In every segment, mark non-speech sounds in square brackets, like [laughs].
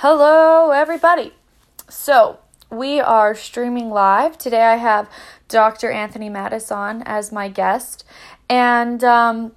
Hello, everybody. So, we are streaming live. Today, I have Dr. Anthony Mattis on as my guest. And, um,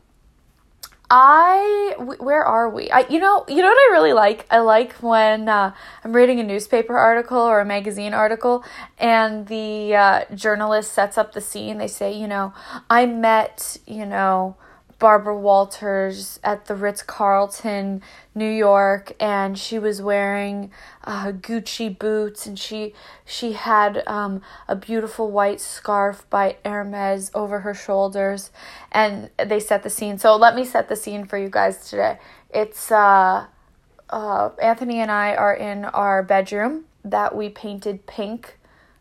I where are we? I you know you know what I really like. I like when uh, I'm reading a newspaper article or a magazine article, and the uh, journalist sets up the scene. They say, you know, I met you know Barbara Walters at the Ritz Carlton, New York, and she was wearing uh, Gucci boots, and she she had um, a beautiful white scarf by Hermes over her shoulders, and they set the scene. So let me set the scene for you guys today. It's uh, uh, Anthony and I are in our bedroom that we painted pink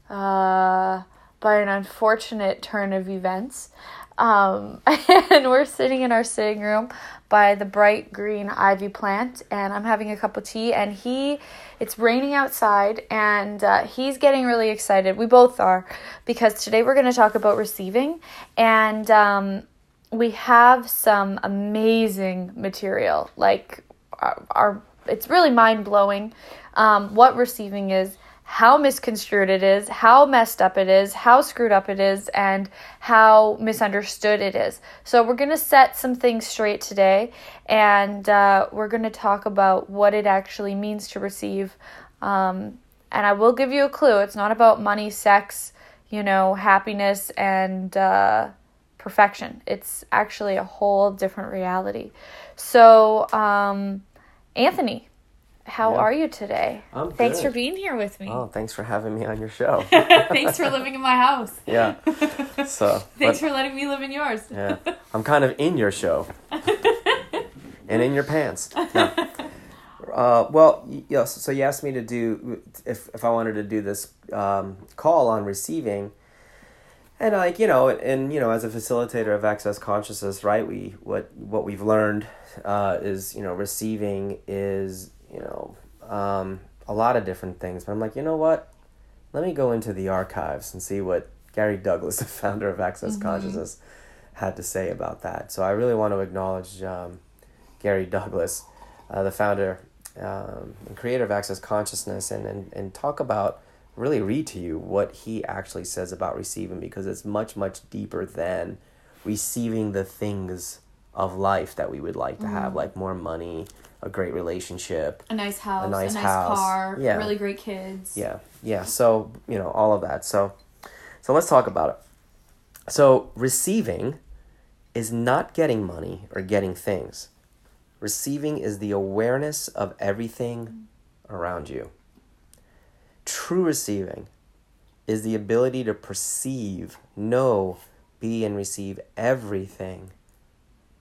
uh, by an unfortunate turn of events. Um, [laughs] and we're sitting in our sitting room by the bright green ivy plant, and I'm having a cup of tea. And he, it's raining outside, and uh, he's getting really excited. We both are, because today we're going to talk about receiving, and um, we have some amazing material. Like our, our it's really mind blowing um, what receiving is how misconstrued it is, how messed up it is, how screwed up it is, and how misunderstood it is. So, we're going to set some things straight today, and uh, we're going to talk about what it actually means to receive. Um, and I will give you a clue it's not about money, sex, you know, happiness, and uh, perfection. It's actually a whole different reality. So, um, Anthony, how yeah. are you today? I'm Thanks good. for being here with me. Oh, thanks for having me on your show. [laughs] [laughs] thanks for living in my house. Yeah. So. [laughs] thanks but, for letting me live in yours. yeah. I'm kind of in your show. and in your pants. No. Uh, well, yes. So you asked me to do if if I wanted to do this um, call on receiving, and like you know, and you know, as a facilitator of access consciousness, right? We what what we've learned uh, is you know receiving is you know, um, a lot of different things. But I'm like, you know what? Let me go into the archives and see what Gary Douglas, [laughs] the founder of Access mm-hmm. Consciousness, had to say about that. So I really want to acknowledge um, Gary Douglas, uh, the founder um, and creator of Access Consciousness, and, and, and talk about, really read to you what he actually says about receiving because it's much, much deeper than receiving the things of life that we would like to mm-hmm. have, like more money, a great relationship, a nice house, a nice, a nice house. car, yeah. really great kids. Yeah, yeah. So you know all of that. So, so let's talk about it. So receiving is not getting money or getting things. Receiving is the awareness of everything around you. True receiving is the ability to perceive, know, be, and receive everything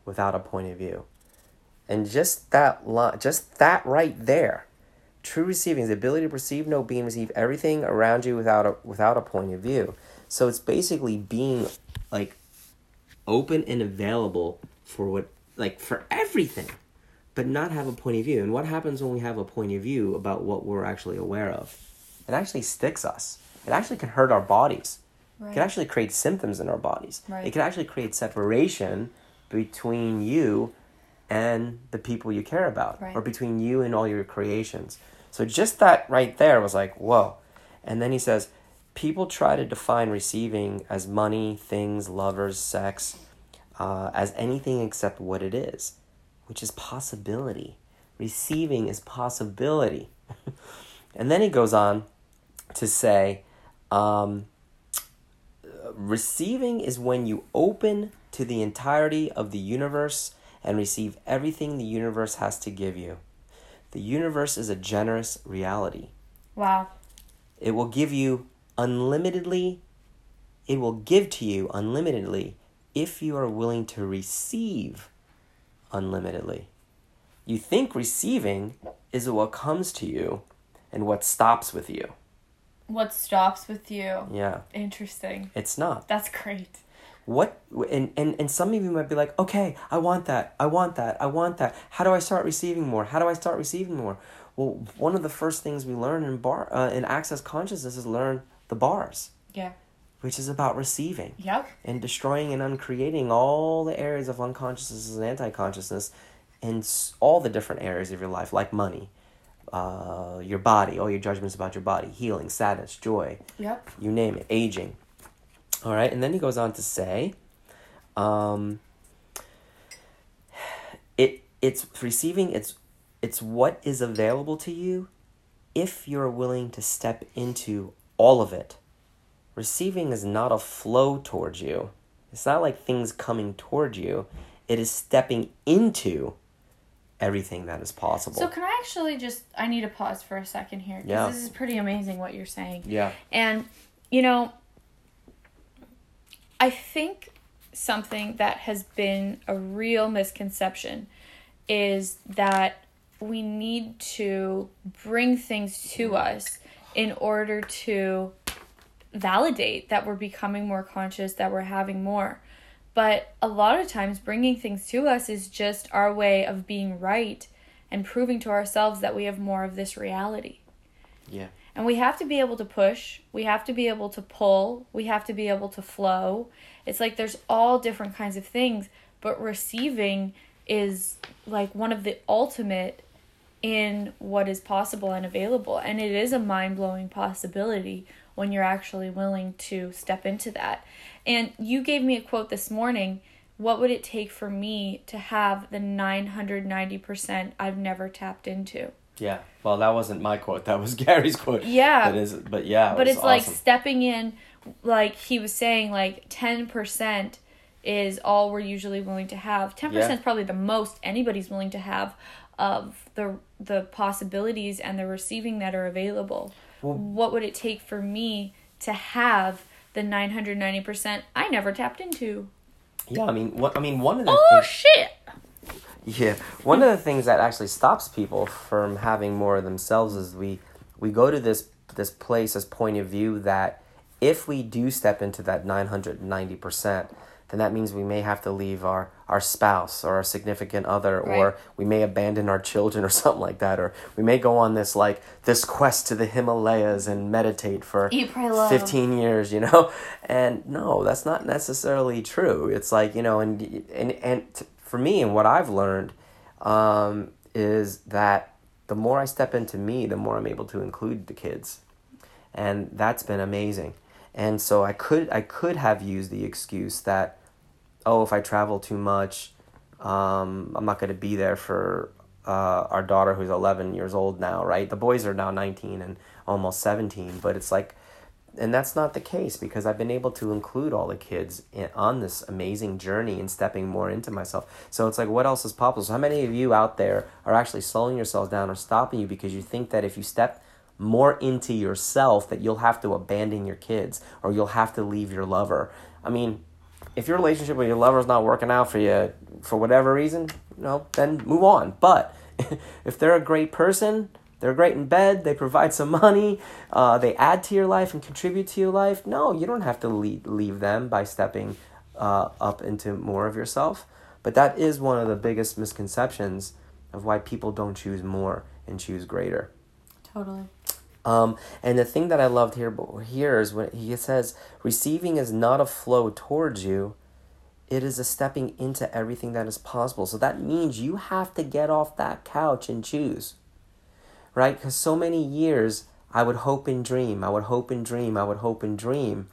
without a point of view. And just that line, just that right there, true receiving is the ability to perceive, know, be, and receive everything around you without a without a point of view. So it's basically being like open and available for what like for everything, but not have a point of view. And what happens when we have a point of view about what we're actually aware of? It actually sticks us. It actually can hurt our bodies. Right. It can actually create symptoms in our bodies. Right. It can actually create separation between you and the people you care about, right. or between you and all your creations. So just that right there was like, whoa. And then he says, people try to define receiving as money, things, lovers, sex, uh, as anything except what it is, which is possibility. Receiving is possibility. [laughs] and then he goes on to say, um, receiving is when you open to the entirety of the universe and receive everything the universe has to give you. The universe is a generous reality. Wow. It will give you unlimitedly, it will give to you unlimitedly if you are willing to receive unlimitedly. You think receiving is what comes to you and what stops with you. What stops with you? Yeah. Interesting. It's not. That's great what and, and and some of you might be like okay i want that i want that i want that. How do i start receiving more? How do i start receiving more? Well one of the first things we learn in bar uh, in access consciousness is learn the bars. Yeah. Which is about receiving. Yep and destroying and uncreating all the areas of unconsciousness and anti-consciousness and all the different areas of your life like money uh, your body, all your judgments about your body, healing, sadness, joy, Yep. you name it, aging. All right, and then he goes on to say, um, it it's receiving it's it's what is available to you if you're willing to step into all of it. Receiving is not a flow towards you. It's not like things coming towards you. It is stepping into everything that is possible. So can I actually just I need to pause for a second here because Yeah. this is pretty amazing what you're saying. yeah. And you know, I think something that has been a real misconception is that we need to bring things to us in order to validate that we're becoming more conscious, that we're having more. But a lot of times, bringing things to us is just our way of being right and proving to ourselves that we have more of this reality. Yeah. And we have to be able to push, we have to be able to pull, we have to be able to flow. It's like there's all different kinds of things, but receiving is like one of the ultimate in what is possible and available. And it is a mind blowing possibility when you're actually willing to step into that. And you gave me a quote this morning. What would it take for me to have the 990% I've never tapped into? Yeah. Well, that wasn't my quote. That was [laughs] Gary's quote. Yeah. That is, but yeah. it but it's like stepping in like he was saying like 10% is all we're usually willing to have 10% Yeah. is probably the most anybody's willing to have of the the possibilities and the receiving that are available what would it take for me to have the 990% i never tapped into Yeah, I mean, what I mean, one of the oh things, shit [laughs] yeah, one of the things that actually stops people from having more of themselves is we we go to this this place, this point of view that if we do step into that nine hundred ninety percent, then that means we may have to leave our our spouse or our significant other, or we may abandon our children or [laughs] something like that, or we may go on this like this quest to the Himalayas and meditate for Eat, pray, love. 15 years you know? [laughs] And no that's not necessarily true. It's like you know and and and for me and what i've learned um, is that the more i step into me the more i'm able to include the kids. And that's been amazing. And so i could i could have used the excuse that oh if i travel too much um, i'm not going to be there for uh, our daughter who's 11 years old now right? The boys are now 19 and almost 17 but it's like and that's not the case because I've been able to include all the kids in, on this amazing journey and stepping more into myself. So it's like, what else is possible? So how many of you out there are actually slowing yourselves down or stopping you because you think that if you step more into yourself, that you'll have to abandon your kids or you'll have to leave your lover? I mean, if your relationship with your lover is not working out for you for whatever reason, you know, then move on. But [laughs] if they're a great person, they're great in bed, they provide some money, uh, they add to your life and contribute to your life. No, you don't have to leave, leave them by stepping uh, up into more of yourself. But that is one of the biggest misconceptions of why people don't choose more and choose greater. totally Um, and the thing that I loved here here is when he says, receiving is not a flow towards you, it is a stepping into everything that is possible. So that means you have to get off that couch and choose. Right? Because so many years I would hope and dream, I would hope and dream, I would hope and dream.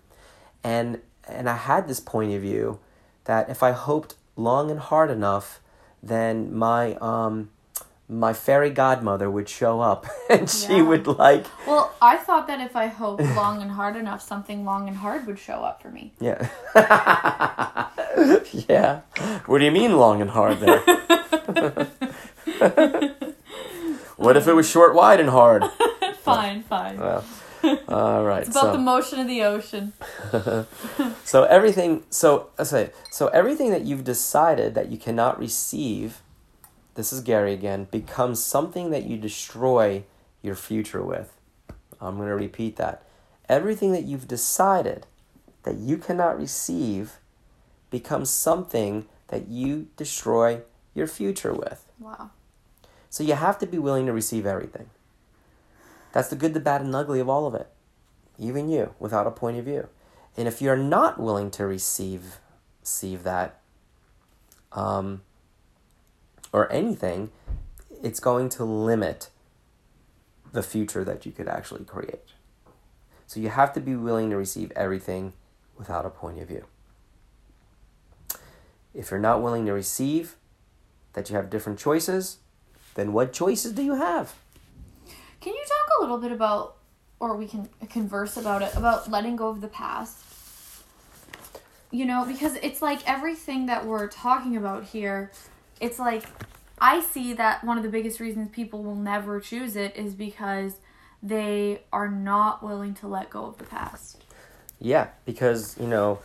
And and I had this point of view that if I hoped long and hard enough, then my um my fairy godmother would show up [laughs] and she Yeah. would like well i thought that if i hoped [laughs] long and hard enough something long and hard would show up for me Yeah. [laughs] yeah. What do you mean long and hard there? What if it was short, wide, and hard? [laughs] fine fine Well, [laughs] all right. it's about so, the motion of the ocean [laughs] so everything. So I say. So everything that you've decided that you cannot receive, this is Gary again, becomes something that you destroy your future with. I'm going to repeat that. Everything that you've decided that you cannot receive becomes something that you destroy your future with. wow So you have to be willing to receive everything. That's the good, the bad, and the ugly of all of it. Even you, without a point of view. And if you're not willing to receive receive that, um, or anything, it's going to limit the future that you could actually create. So you have to be willing to receive everything without a point of view. If you're not willing to receive that you have different choices, then what choices do you have? Can you talk a little bit about, or we can converse about it, about letting go of the past? You know, because it's like everything that we're talking about here, it's like I see that one of the biggest reasons people will never choose it is because they are not willing to let go of the past. Yeah, because, you know,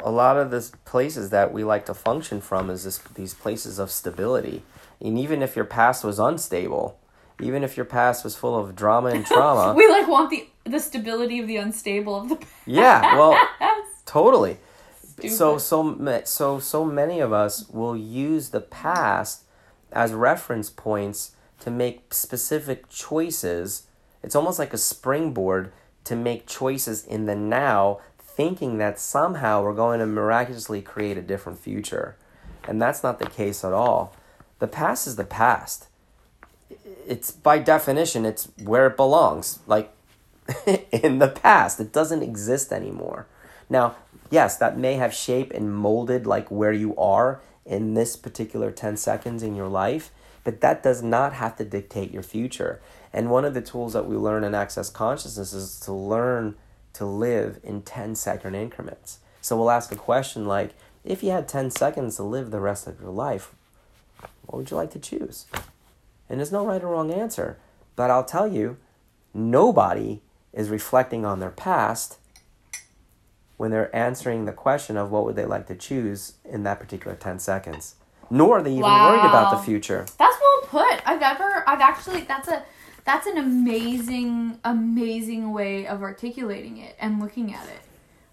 a lot of the places that we like to function from is this these places of stability. And even if your past was unstable, even if your past was full of drama and trauma, [laughs] we like want the the stability of the unstable of the past. Yeah, well, [laughs] totally. Stupid. So so so so many of us will use the past as reference points to make specific choices. It's almost like a springboard to make choices in the now thinking that somehow we're going to miraculously create a different future. And that's not the case at all. The past is the past. It's by definition, it's where it belongs. Like [laughs] in the past, it doesn't exist anymore. Now, yes, that may have shaped and molded like where you are in this particular 10 seconds in your life, but that does not have to dictate your future. And one of the tools that we learn in Access Consciousness is to learn to live in 10 second increments. So we'll ask a question like, if you had 10 seconds to live the rest of your life, what would you like to choose? And there's no right or wrong answer. But I'll tell you, nobody is reflecting on their past when they're answering the question of what would they like to choose in that particular 10 seconds. Nor are they even wow. worried about the future. That's well put. I've ever, I've actually, that's a, that's an amazing, amazing way of articulating it and looking at it.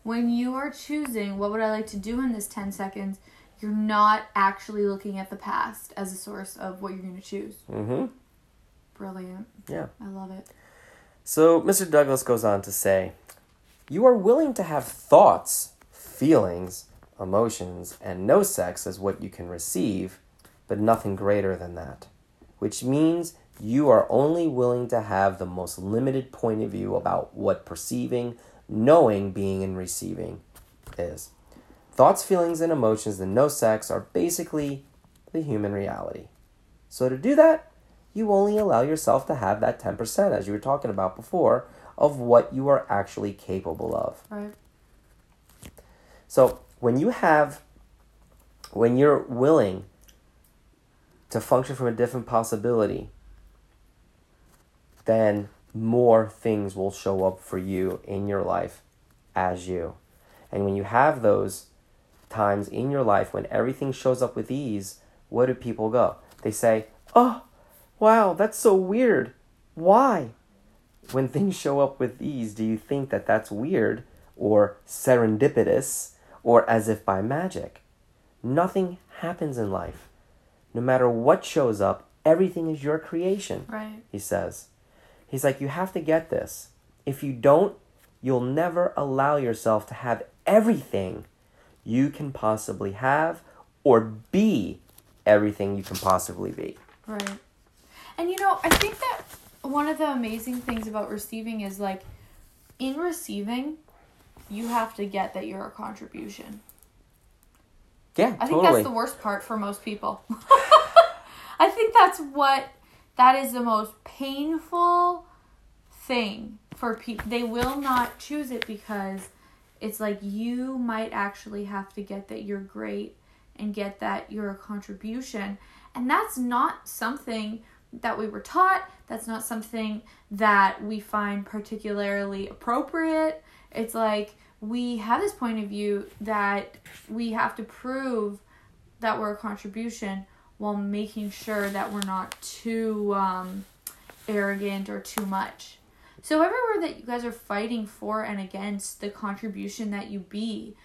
When you are choosing what would I like to do in this 10 seconds, you're not actually looking at the past as a source of what you're going to choose. Mm-hmm. Brilliant. Yeah. I love it. So Mr. Douglas goes on to say, you are willing to have thoughts, feelings, emotions, and no sex as what you can receive, but nothing greater than that, which means you are only willing to have the most limited point of view about what perceiving, knowing, being, and receiving is. Thoughts, feelings, and emotions and no sex are basically the human reality. So, to do that, you only allow yourself to have that 10%, as you were talking about before, of what you are actually capable of. Right. So, when you have, when you're willing to function from a different possibility, then more things will show up for you in your life as you. And when you have those times in your life when everything shows up with ease, where do people go? They say, Oh, wow, that's so weird. Why? When things show up with ease, do you think that that's weird or serendipitous or as if by magic? Nothing happens in life. No matter what shows up, everything is your creation. Right. He says. He's like, you have to get this. If you don't, you'll never allow yourself to have everything you can possibly have or be everything you can possibly be. Right. And you know, I think that one of the amazing things about receiving is like in receiving, you have to get that you're a contribution. Yeah, I think totally. that's the worst part for most people. [laughs] I think that's what that is the most painful thing for people. They will not choose it because it's like you might actually have to get that you're great and get that you're a contribution. And that's not something that we were taught. That's not something that we find particularly appropriate. It's like we have this point of view that we have to prove that we're a contribution while making sure that we're not too um, arrogant or too much. So, everywhere that you guys are fighting for and against the contribution that you be,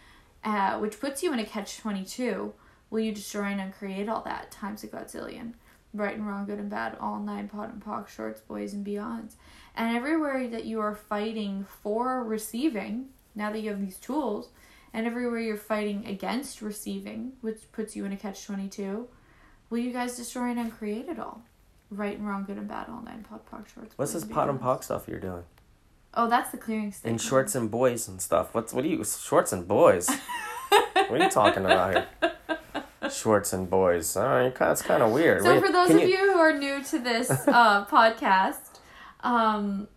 uh, which puts you in a catch 22, will you destroy and uncreate all that times a godzillion? Right and wrong, good and bad, all nine, POD and POC, shorts, boys, and beyonds. And everywhere that you are fighting for receiving, now that you have these tools, and everywhere you're fighting against receiving, which puts you in a catch 22, will you guys destroy and uncreate it all? Right and wrong, good and bad, all nine pod poc shorts. What's this pot and pock stuff you're doing? Oh, that's the clearing In statement. shorts and boys and stuff. What's what are you shorts and boys? [laughs] what are you talking about here? Shorts and boys. All right, that's kind of weird. So Wait, for those of you who are new to this [laughs] uh, podcast, um,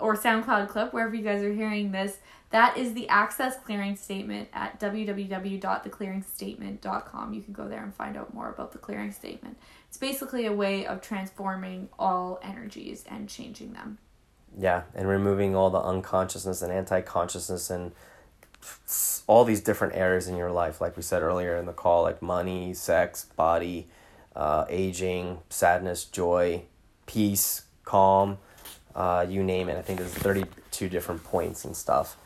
or SoundCloud clip, wherever you guys are hearing this, that is the access clearing statement at www.theclearingstatement.com. You can go there and find out more about the clearing statement. It's basically a way of transforming all energies and changing them. Yeah, and removing all the unconsciousness and anti-consciousness and all these different areas in your life, like we said earlier in the call, like money, sex, body, uh, aging, sadness, joy, peace, calm, uh, you name it. I think there's thirty-two different points and stuff,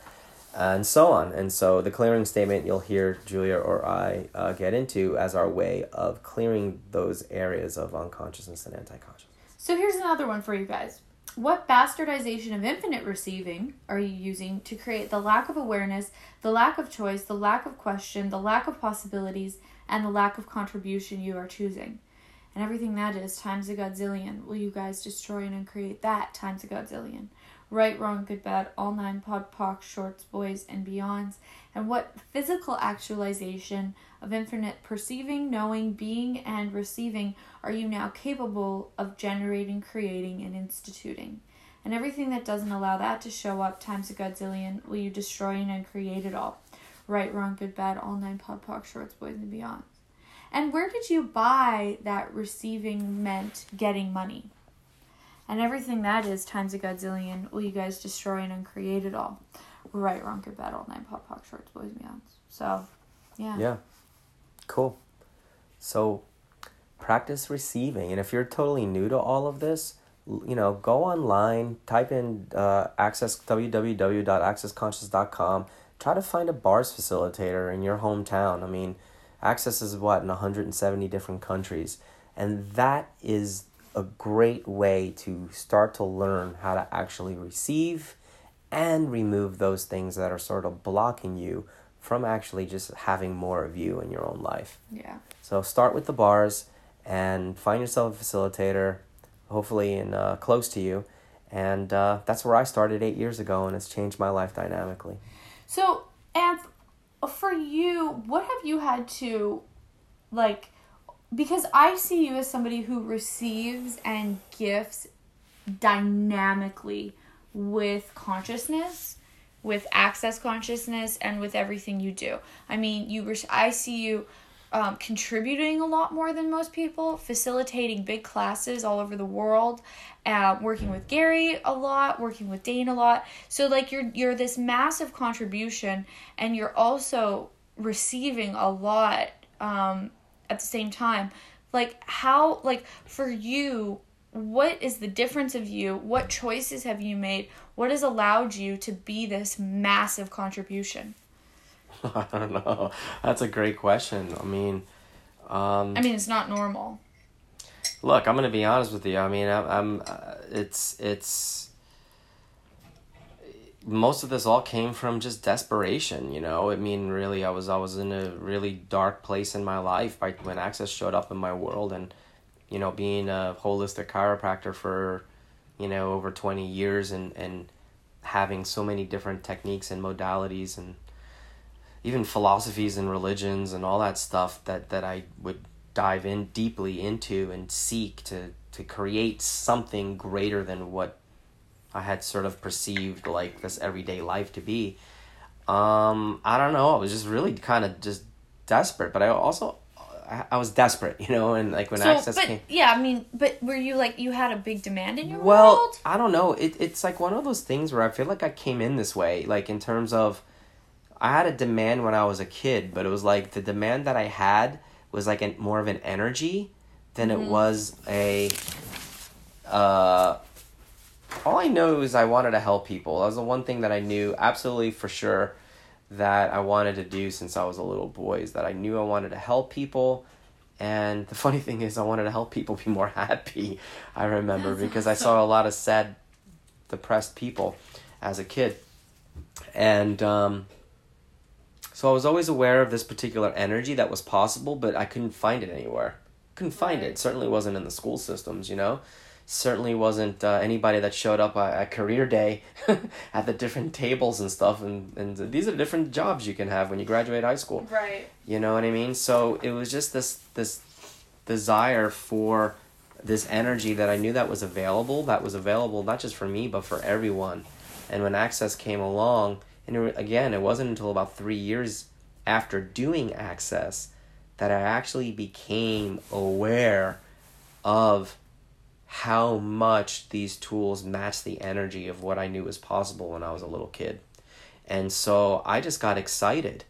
and so on. And so the clearing statement you'll hear Julia or I uh, get into as our way of clearing those areas of unconsciousness and anti-consciousness. So here's another one for you guys. What bastardization of infinite receiving are you using to create the lack of awareness, the lack of choice, the lack of question, the lack of possibilities, and the lack of contribution you are choosing? And everything that is times a godzillion. Will you guys destroy and uncreate that times a godzillion? Right, wrong, good, bad, all nine pod, poc, shorts, boys, and beyonds. And what physical actualization of infinite perceiving, knowing, being, and receiving are you now capable of generating, creating, and instituting? And everything that doesn't allow that to show up times a godzillion, will you destroy and uncreate it all? Right, wrong, good, bad, all nine pod, poc, shorts, boys, and beyonds. And where did you buy that receiving meant getting money? And everything that is times a godzillion, will you guys destroy and uncreate it all? Right, wrong, good, bad, all nine pod, poc, shorts, boys, beyonds. So, yeah. Yeah. Cool. So practice receiving. And if you're totally new to all of this, you know, go online, type in uh, access www.accessconscious.com. Try to find a bars facilitator in your hometown. I mean, Access is what in 170 different countries, and that is a great way to start to learn how to actually receive and remove those things that are sort of blocking you from actually just having more of you in your own life. Yeah. So start with the bars and find yourself a facilitator, hopefully in uh, close to you, and uh, that's where I started eight years ago, and it's changed my life dynamically. So, and for you, what have you had to, like, because I see you as somebody who receives and gifts dynamically with consciousness, with access consciousness, and with everything you do. I mean, you. Res- I see you. Um, contributing a lot more than most people, facilitating big classes all over the world, uh, working with Gary a lot, working with Dain a lot. So like you're you're this massive contribution, and you're also receiving a lot um, at the same time. Like how like for you, what is the difference of you? What choices have you made? What has allowed you to be this massive contribution? [laughs] I don't know. That's a great question. I mean, um, I mean, it's not normal. look, I'm gonna be honest with you. I mean, I'm, I'm uh, it's it's most of this all came from just desperation. You know, I mean, really, I was I was in a really dark place in my life by when Access showed up in my world, and you know, being a holistic chiropractor for you know over twenty years, and and having so many different techniques and modalities and even philosophies and religions and all that stuff that that I would dive in deeply into and seek to to create something greater than what I had sort of perceived like this everyday life to be. Um, I don't know. I was just really kind of just desperate, but I also I, I was desperate, you know, and like when So, access but came. yeah, I mean, but were you like you had a big demand in your Well, world? I don't know. It it's like one of those things where I feel like I came in this way, like in terms of I had a demand when I was a kid, but it was like the demand that I had was like an, more of an energy than it was a uh all I know is I wanted to help people. That was the one thing that I knew absolutely for sure that I wanted to do since I was a little boy is that I knew I wanted to help people. And the funny [laughs] thing is, I wanted to help people be more [laughs] happy. I remember That's because I saw a lot of sad, depressed people as a kid. And um, so I was always aware of this particular energy that was possible, but I couldn't find it anywhere. couldn't find Right. it. Certainly wasn't in the school systems, you know. Certainly wasn't uh, anybody that showed up at, at career day [laughs] at the different tables and stuff. And, and these are different jobs you can have when you graduate high school. Right. You know what I mean? So it was just this this desire for this energy that I knew that was available, that was available not just for me but for everyone. And when Access came along, and it, again, it wasn't until about three years after doing Access that I actually became aware of how much these tools match the energy of what I knew was possible when I was a little kid. And so I just got excited.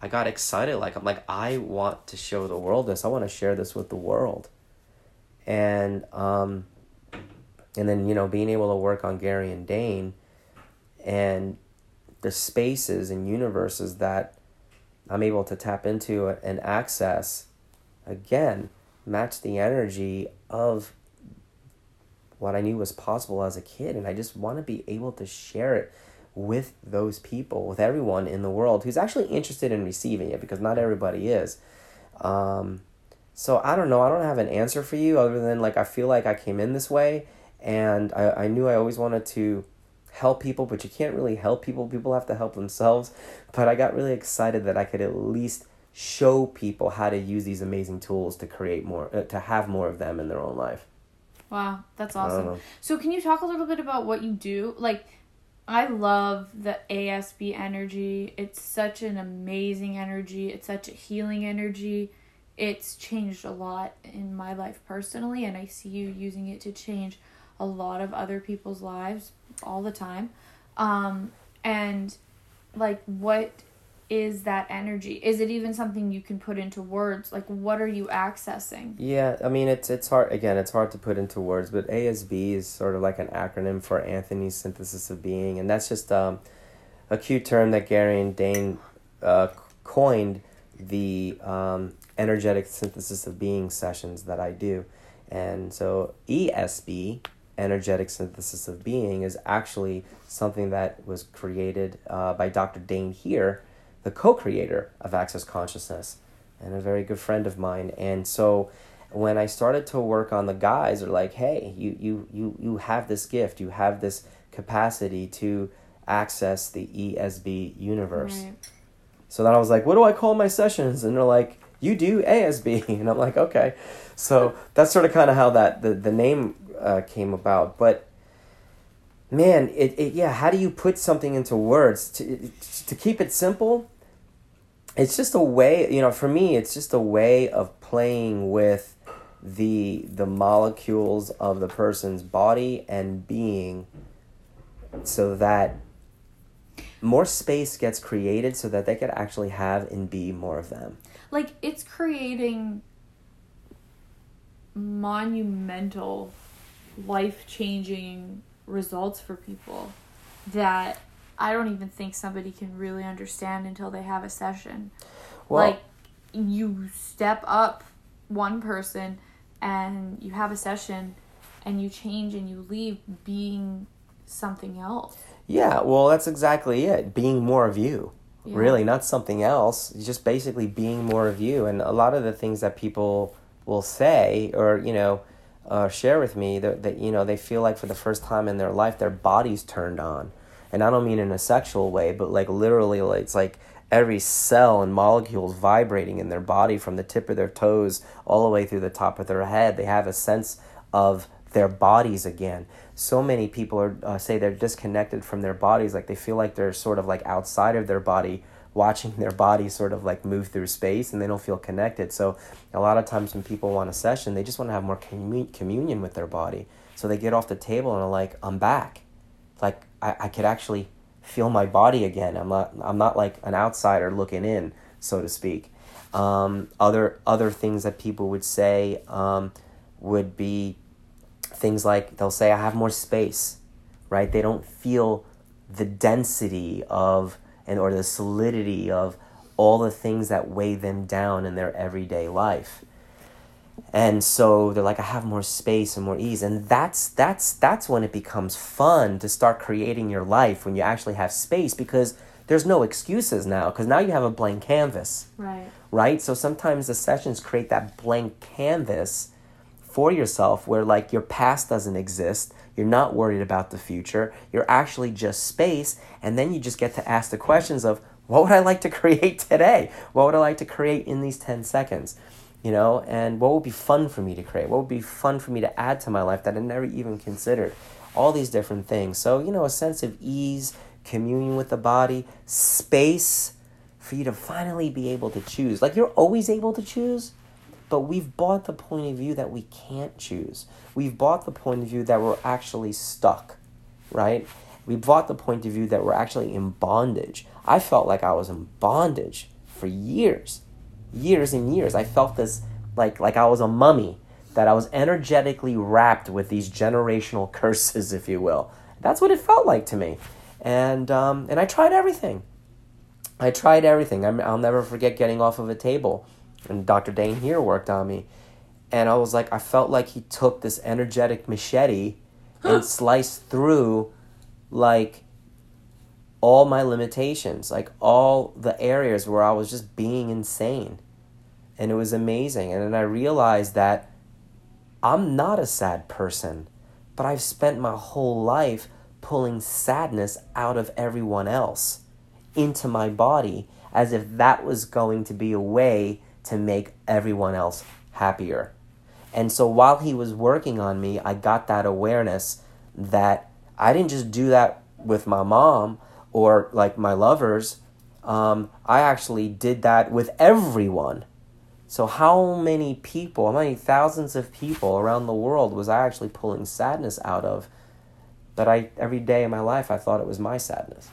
I got excited like I'm like I want to show the world this. I want to share this with the world. And um and then you know being able to work on Gary and Dain and the spaces and universes that I'm able to tap into and access again match the energy of what I knew was possible as a kid and I just want to be able to share it with those people with everyone in the world who's actually interested in receiving it because not everybody is. Um, so I don't know I don't have an answer for you other than like I feel like I came in this way and I, I knew I always wanted to help people but you can't really help people people have to help themselves. But I got really excited that I could at least show people how to use these amazing tools to create more uh, to have more of them in their own life Wow, that's awesome. So, can you talk a little bit about what you do? Like, I love the ASB energy. It's such an amazing energy. It's such a healing energy. It's changed a lot in my life personally, and I see you using it to change a lot of other people's lives all the time. Um, and like, what is that energy? Is it even something you can put into words? Like, what are you accessing? Yeah, I mean it's it's hard again, it's hard to put into words, but ASB is sort of like an acronym for Anthony's synthesis of being, and that's just um, a cute term that Gary and Dain uh, coined the um, energetic synthesis of being sessions that I do. And so ESB, energetic synthesis of being, is actually something that was created uh, by Dr. Dain Heer, the co-creator of Access Consciousness and a very good friend of mine. And so when I started to work on the guys, they're like, hey, you you you you have this gift, you have this capacity to access the ESB universe. Right. So then I was like, what do I call my sessions? And they're like, you do ASB. [laughs] And I'm like, okay. So that's sort of kind of how that the, the name uh, came about. But man, it, it yeah, how do you put something into words? To, to keep it simple, it's just a way, you know, for me, it's just a way of playing with the the molecules of the person's body and being so that more space gets created so that they could actually have and be more of them. like it's creating monumental life-changing results for people that I don't even think somebody can really understand until they have a session. Well, like you step up one person and you have a session and you change and you leave being something else. yeah, well, that's exactly it. Being more of you. Yeah. Really, not something else. It's just basically being more of you. And a lot of the things that people will say or, you know, uh, share with me that, that, you know, they feel like for the first time in their life, their body's turned on. And I don't mean in a sexual way, but like literally, it's like every cell and molecule is vibrating in their body from the tip of their toes all the way through the top of their head. They have a sense of their bodies again. So many people are uh, say they're disconnected from their bodies, like they feel like they're sort of like outside of their body, watching their body sort of like move through space, and they don't feel connected. So a lot of times when people want a session, they just want to have more commu- communion with their body. So they get off the table and are like, "I'm back," like I, I could actually feel my body again. I'm not I'm not like an outsider looking in, so to speak. Um, other other things that people would say um, would be things like they'll say I have more space, right? They don't feel the density of and or the solidity of all the things that weigh them down in their everyday life. And so they're like I have more space and more ease and that's that's that's when it becomes fun to start creating your life when you actually have space because there's no excuses now because now you have a blank canvas Right. right? So sometimes the sessions create that blank canvas for yourself where like your past doesn't exist. You're not worried about the future. You're actually just space. And then you just get to ask the questions of what would I like to [laughs] create today? What would I like to create in these 10 seconds? You know, and what would be fun for me to create? What would be fun for me to add to my life that I never even considered? All these different things. So, you know, a sense of ease, communion with the body, space for you to finally be able to choose. Like you're always able to choose, but we've bought the point of view that we can't choose. We've bought the point of view that we're actually stuck, right? We bought the point of view that we're actually in bondage. I felt like I was in bondage for years, years and years. I felt this like like I was a mummy, that I was energetically wrapped with these generational [laughs] curses, if you will. That's what it felt like to me, and um, and I tried everything. I tried everything. i I'll never forget getting off of a table, and Dr. Dain Heer worked on me, and I was like, I felt like he took this energetic machete and [gasps] sliced through, like all my limitations, like all the areas where I was just being insane. And it was amazing. And then I realized that I'm not a sad person, but I've spent my whole life pulling sadness out of everyone else into my body as if that was going to be a way to make everyone else happier. And so while he was working on me, I got that awareness that I didn't just do that with my mom, or like my lovers, um, I actually did that with everyone. So, how many people, how many thousands of people around the world was I actually pulling sadness out of? That I every day in my life I thought it was my sadness.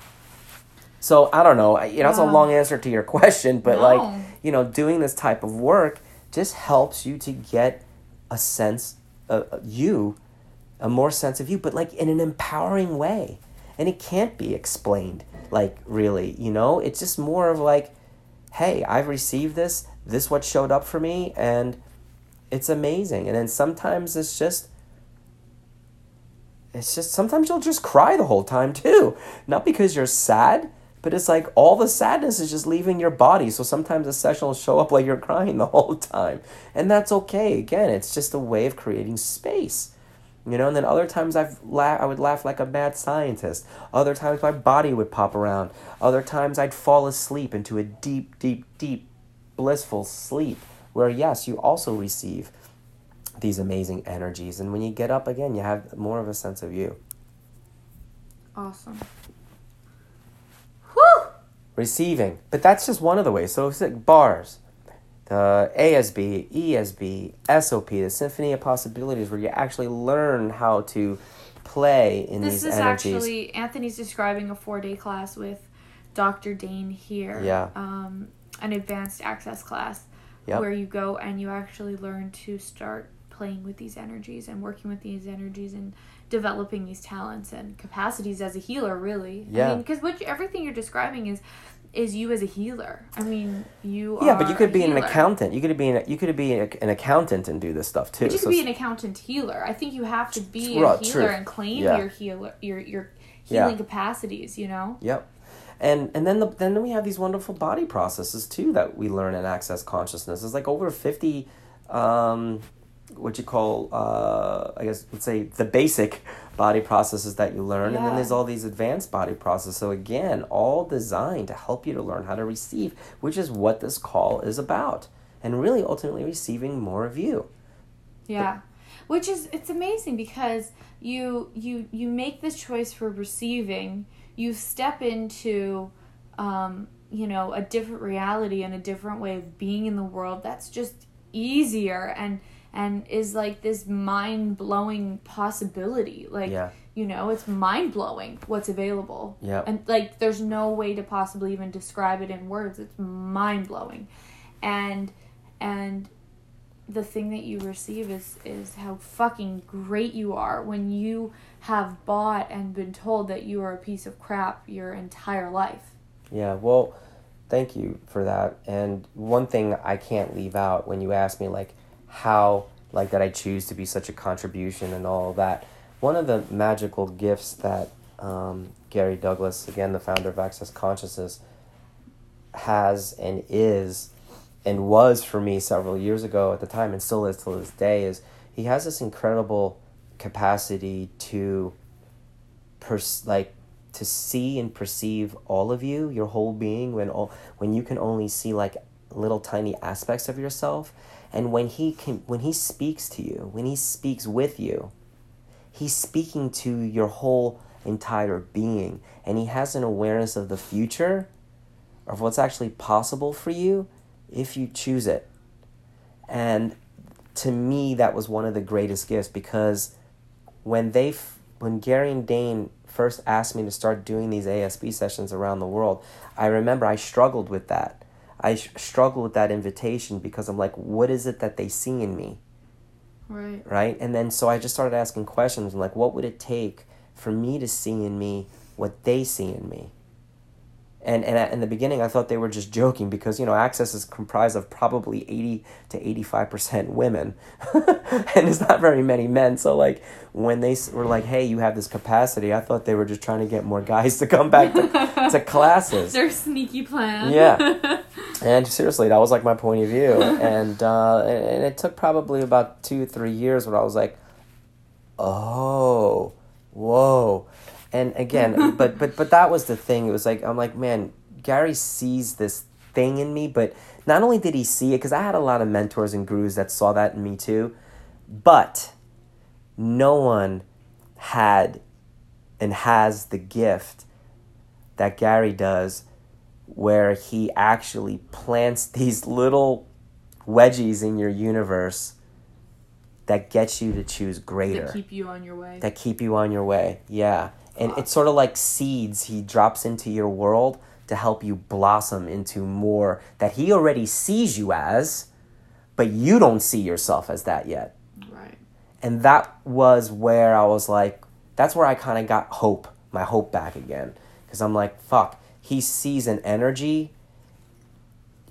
So I don't know. You know, it's a long answer to your [laughs] question, but no. like you know, doing this type of work just helps you to get a sense of you, a more sense of you, but like in an empowering way and it can't be explained like really you know? It's just more of like hey i've received this this what showed up for me and it's amazing. And then sometimes it's just it's just sometimes you'll just cry the whole time too. Not because you're sad but it's like all the sadness is just leaving your body. So sometimes a session will show up like you're crying the whole time. And that's okay. Again it's just a way of creating space you know, and then other times I've la- I would laugh like a mad scientist. Other times my body would pop around. Other times I'd fall asleep into a deep, deep, deep, blissful sleep where, yes, you also receive these amazing energies. And when you get up again, you have more of a sense of you. Awesome. Whew! Receiving. But that's just one of the ways. So it's like bars the ASB, ESB, SOP, the Symphony of Possibilities, where you actually learn how to play in this these energies. This is actually Anthony's describing a four day class with Dr. Dain Heer. Yeah. Um, an advanced access class yep. where you go and you actually learn to start playing with these energies and working with these energies and developing these talents and capacities as a healer really yeah. i mean because what everything you're describing is is you as a healer. I mean, you. Yeah, but you could be healer. an accountant. You could be an, you could be an accountant and do this stuff too. But you could so be an accountant healer. I think you have to be a healer and claim yeah. your healer your your healing yeah. capacities. You know. Yep. And and then the, then we have these wonderful body processes too that we learn in access consciousness. There's like over fifty. Um, what you call uh, I guess let's say the basic body processes that you learn, yeah. and then there's all these advanced body processes. So again, all designed to help you to learn how to receive, which is what this call is about, and really ultimately receiving more of you. Yeah. But, which is it's amazing because you you you make this choice for receiving you step into um, you know a different reality and a different way of being in the world that's just easier and and is like this mind blowing possibility. Like, yeah. you know, it's mind blowing what's available. Yeah. And like, there's no way to possibly even describe it in words. It's mind blowing, and and the thing that you receive is is how fucking great you are when you have bought and been told that you are a piece of crap your entire life. Yeah. Well. Thank you for that. And one thing I can't leave out when you ask me, like, how like that I choose to be such a contribution and all that. One of the magical gifts that um, Gary Douglas, again the founder of Access Consciousness, has and is and was for me several years ago at the time and still is till this day is he has this incredible capacity to pers- like to see and perceive all of you your whole being when all when you can only see like little tiny aspects of yourself and when he can when he speaks to you when he speaks with you he's speaking to your whole entire being. And he has an awareness of the future of what's actually possible for you if you choose it. And to me that was one of the greatest gifts because when they when Gary and Dain first asked me to start doing these ASB sessions around the world I remember I struggled with that I sh- struggled with that invitation because I'm like what is it that they see in me Right. right? And then so I just started asking questions like, what would it take for me to see in me what they see in me? And and in the beginning, I thought they were just joking because you know Access is comprised of probably eighty to eighty five percent women, [laughs] and it's not very many men. So like when they were like, "Hey, you have this capacity," I thought they were just trying to get more guys to come back to, to [laughs] classes. Their sneaky plan. Yeah. [laughs] And seriously, that was like my point of view. And uh, and and it took probably about two, three years where I was like, oh, whoa. And again, but but but that was the thing. It was like I'm like, man, Gary sees this thing in me, but not only did he see it, because I had a lot of mentors and gurus that saw that in me too, but no one had and has the gift that Gary does where he actually plants [laughs] these little wedgies in your universe that gets you to choose greater To keep you on your way. that keep you on your way. Yeah. And it's sort of like seeds he drops into your world to help you blossom into more that he already sees you as, but you don't see yourself as that yet. right. And that was where I was like, that's where I kind of got hope, my hope back again. Because I'm like, fuck, he sees an energy.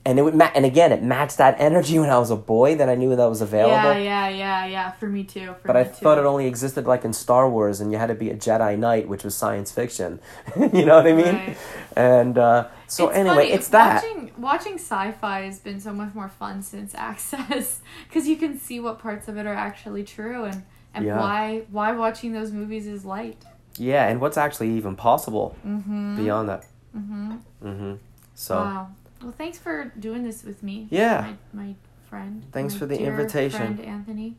And it would ma- and again, it matched that energy when I was a boy that I knew that was available. Yeah, yeah, yeah, yeah. For me too. For But me I too. thought it only existed like in Star Wars, and you had to be a Jedi Knight, which was science fiction. [laughs] you know what I mean? Right. And uh, so It's anyway, funny, it's that. Watching, watching sci-fi has been so much more fun since [laughs] Access, because you can see what parts of it are actually true and and Yeah. why why watching those movies is light. Yeah, and what's actually even possible Mm-hmm. beyond that. Mm-hmm. hmm So Wow. Well, thanks for doing this with me. Yeah. My, my friend. Thanks my for the invitation. Friend Anthony.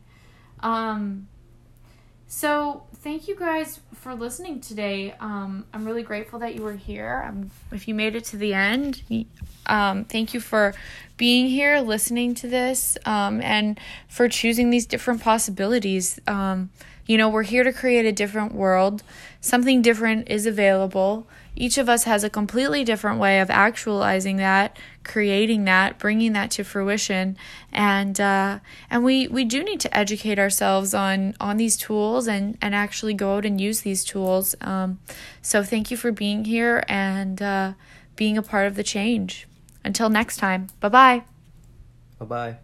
Um. So thank you guys for listening today. Um, I'm really grateful that you were here. Um, if you made it to the end, um, thank you for being here, listening to this, um, and for choosing these different possibilities. Um, you know, we're here to create a different world. Something different is available. Each of us has a completely different way of actualizing that, creating that, bringing that to fruition, and uh, and we we do need to educate ourselves on on these tools and and actually go out and use these tools. Um, so thank you for being here and uh, being a part of the change. Until next time, bye bye. bye bye.